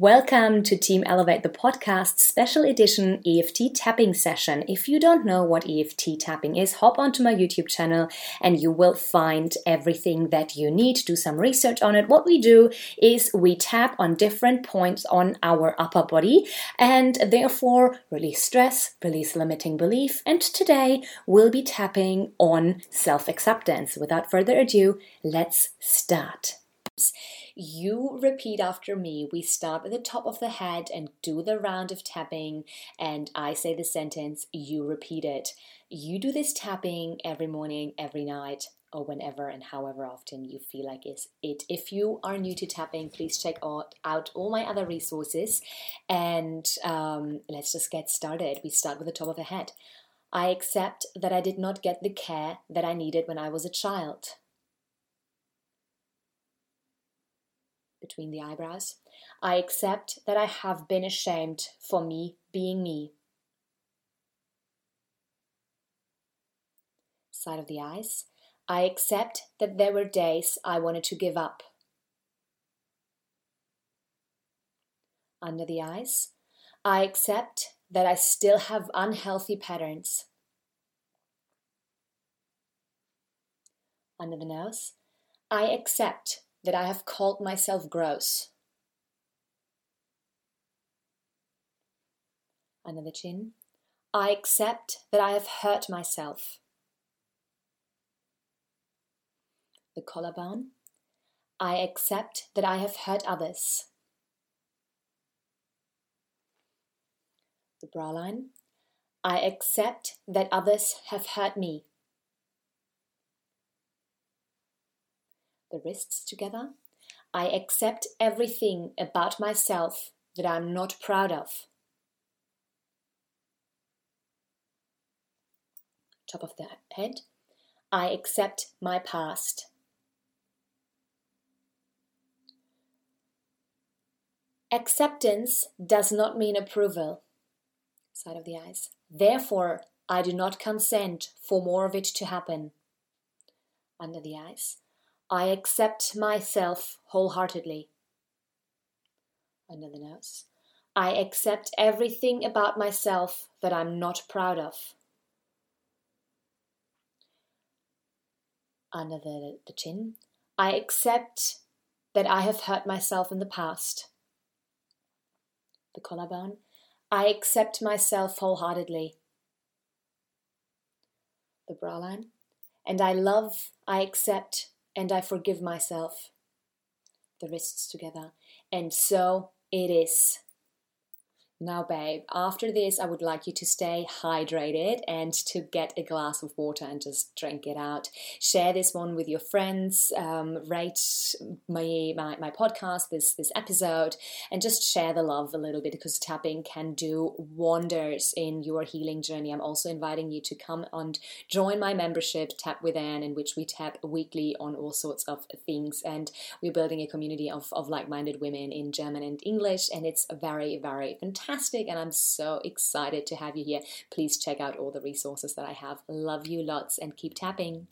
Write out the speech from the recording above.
Welcome to Team Elevate, the podcast special edition EFT tapping session. If you don't know what EFT tapping is, hop onto my YouTube channel and you will find everything that you need. Do some research on it. What we do is we tap on different points on our upper body and therefore release stress, release limiting belief. And today we'll be tapping on self acceptance. Without further ado, let's start. You repeat after me. We start at the top of the head and do the round of tapping, and I say the sentence, you repeat it. You do this tapping every morning, every night, or whenever and however often you feel like it. If you are new to tapping, please check out, out all my other resources and um, let's just get started. We start with the top of the head. I accept that I did not get the care that I needed when I was a child. Between the eyebrows. I accept that I have been ashamed for me being me. Side of the eyes. I accept that there were days I wanted to give up. Under the eyes. I accept that I still have unhealthy patterns. Under the nose. I accept that I have called myself gross. Another chin, I accept that I have hurt myself. The collarbone, I accept that I have hurt others. The bra line, I accept that others have hurt me. The wrists together. I accept everything about myself that I'm not proud of. Top of the head. I accept my past. Acceptance does not mean approval. Side of the eyes. Therefore, I do not consent for more of it to happen. Under the eyes. I accept myself wholeheartedly. Under the nose. I accept everything about myself that I'm not proud of. Under the, the chin. I accept that I have hurt myself in the past. The collarbone. I accept myself wholeheartedly. The bra line. And I love, I accept, and I forgive myself. The wrists together. And so it is. Now, babe, after this, I would like you to stay hydrated and to get a glass of water and just drink it out. Share this one with your friends, um, rate my, my, my podcast, this, this episode, and just share the love a little bit because tapping can do wonders in your healing journey. I'm also inviting you to come and join my membership, Tap with Anne, in which we tap weekly on all sorts of things. And we're building a community of, of like minded women in German and English, and it's very, very fantastic fantastic and I'm so excited to have you here. Please check out all the resources that I have. Love you lots and keep tapping.